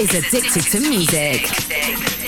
is Addicted to Music.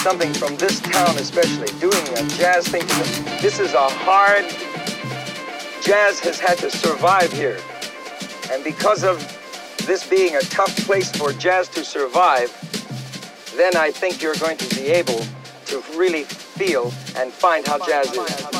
Something from this town, especially doing a jazz thing. This is a hard. Jazz has had to survive here, and because of this being a tough place for jazz to survive, then I think you're going to be able to really feel and find how jazz is.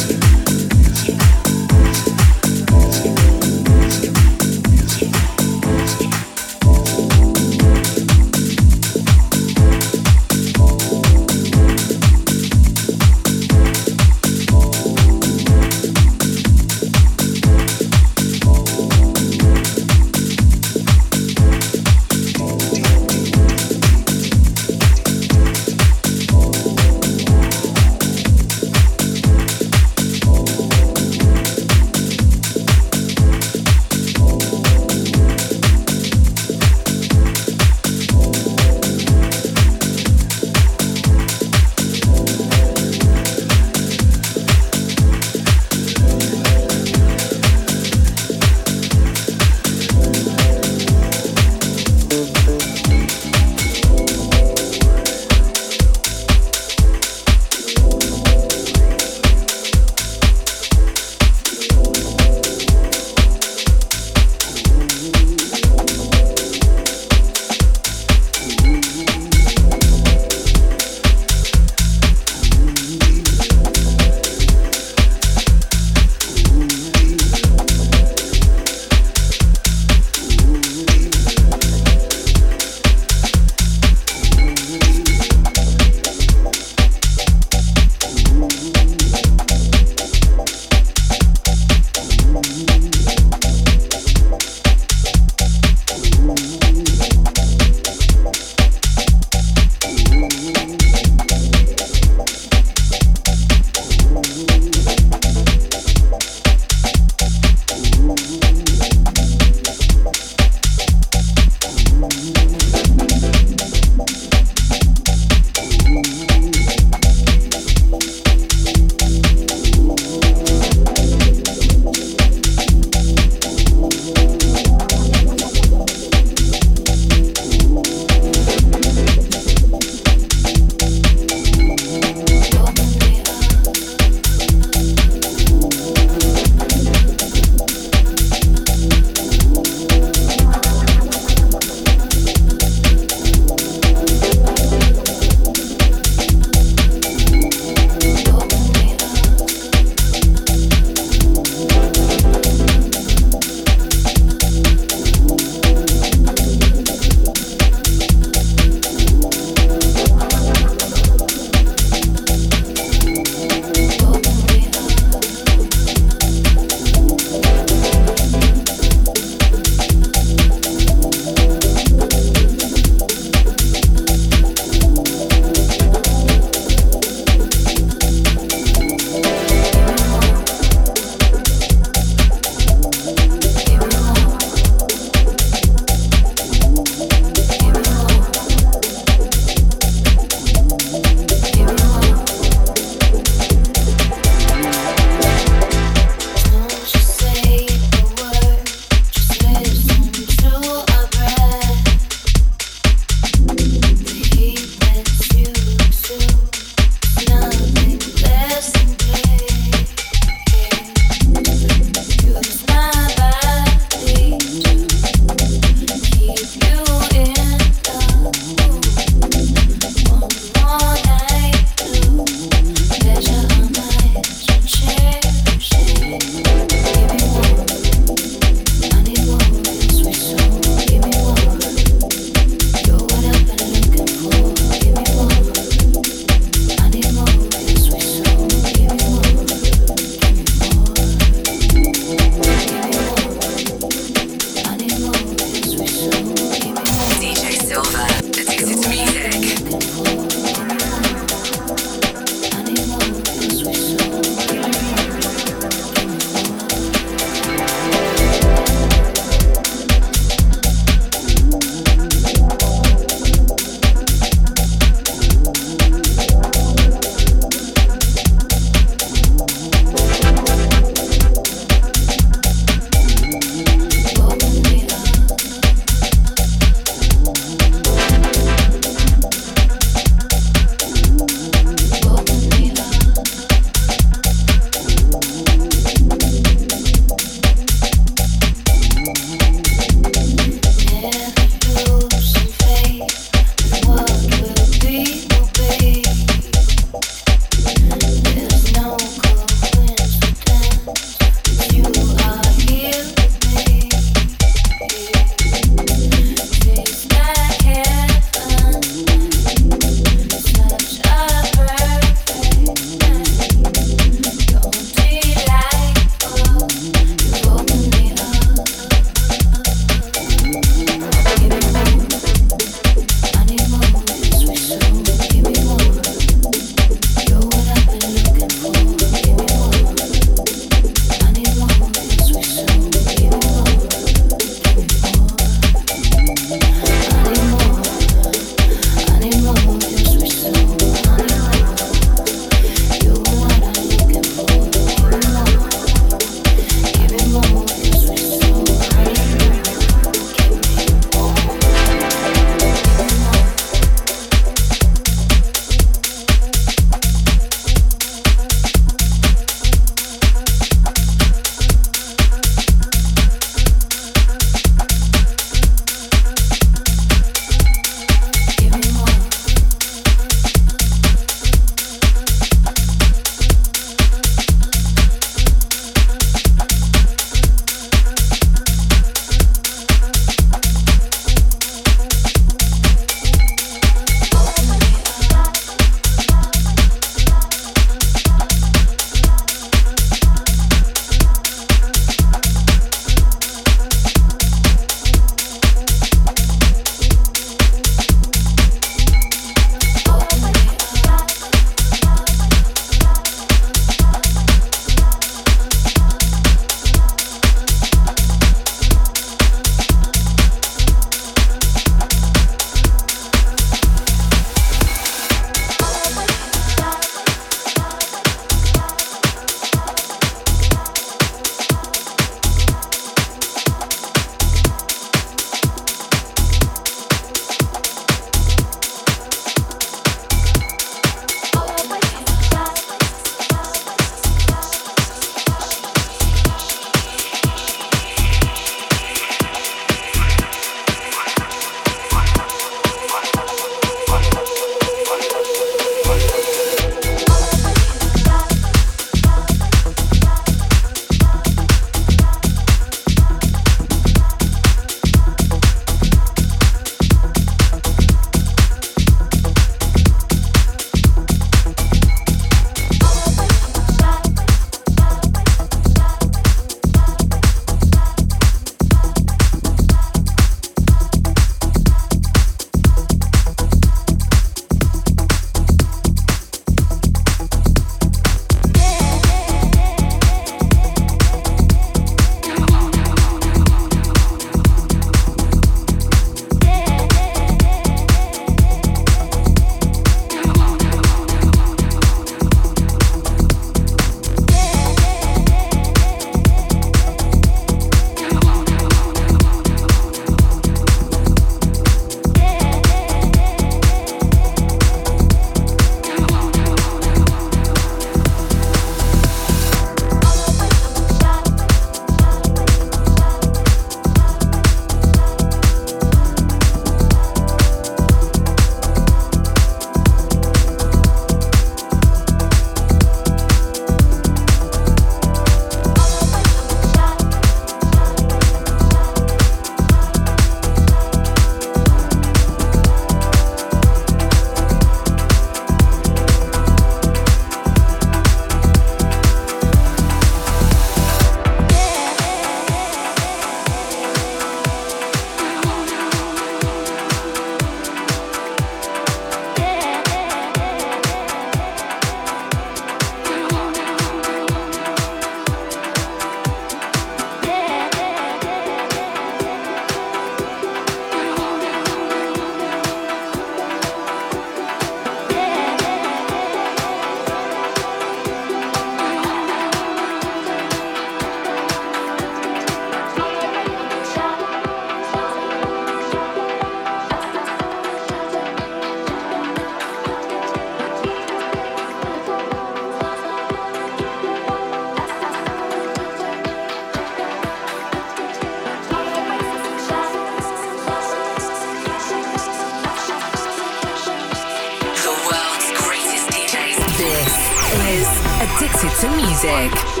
Music.